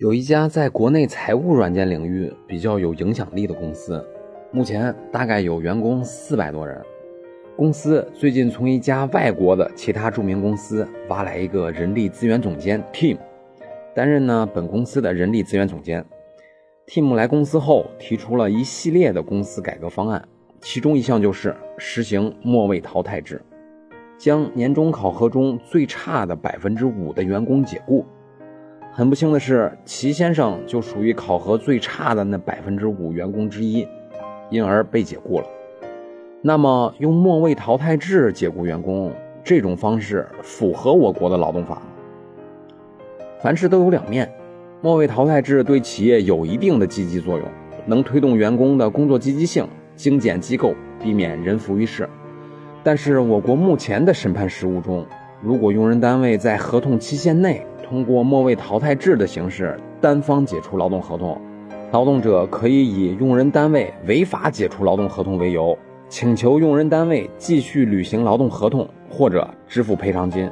有一家在国内财务软件领域比较有影响力的公司，目前大概有员工四百多人。公司最近从一家外国的其他著名公司挖来一个人力资源总监 Tim，担任呢本公司的人力资源总监。Tim 来公司后提出了一系列的公司改革方案，其中一项就是实行末位淘汰制，将年终考核中最差的百分之五的员工解雇。很不幸的是，齐先生就属于考核最差的那百分之五员工之一，因而被解雇了。那么，用末位淘汰制解雇员工这种方式符合我国的劳动法吗？凡事都有两面，末位淘汰制对企业有一定的积极作用，能推动员工的工作积极性，精简机构，避免人浮于事。但是，我国目前的审判实务中，如果用人单位在合同期限内，通过末位淘汰制的形式单方解除劳动合同，劳动者可以以用人单位违法解除劳动合同为由，请求用人单位继续履行劳动合同或者支付赔偿金。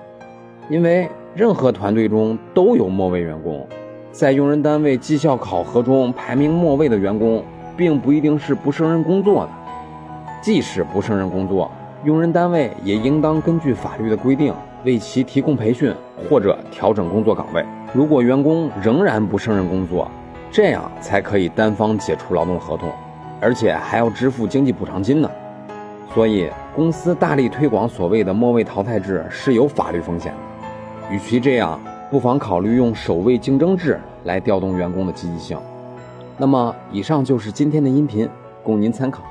因为任何团队中都有末位员工，在用人单位绩效考核中排名末位的员工，并不一定是不胜任工作的。即使不胜任工作，用人单位也应当根据法律的规定。为其提供培训或者调整工作岗位。如果员工仍然不胜任工作，这样才可以单方解除劳动合同，而且还要支付经济补偿金呢。所以，公司大力推广所谓的末位淘汰制是有法律风险的。与其这样，不妨考虑用首位竞争制来调动员工的积极性。那么，以上就是今天的音频，供您参考。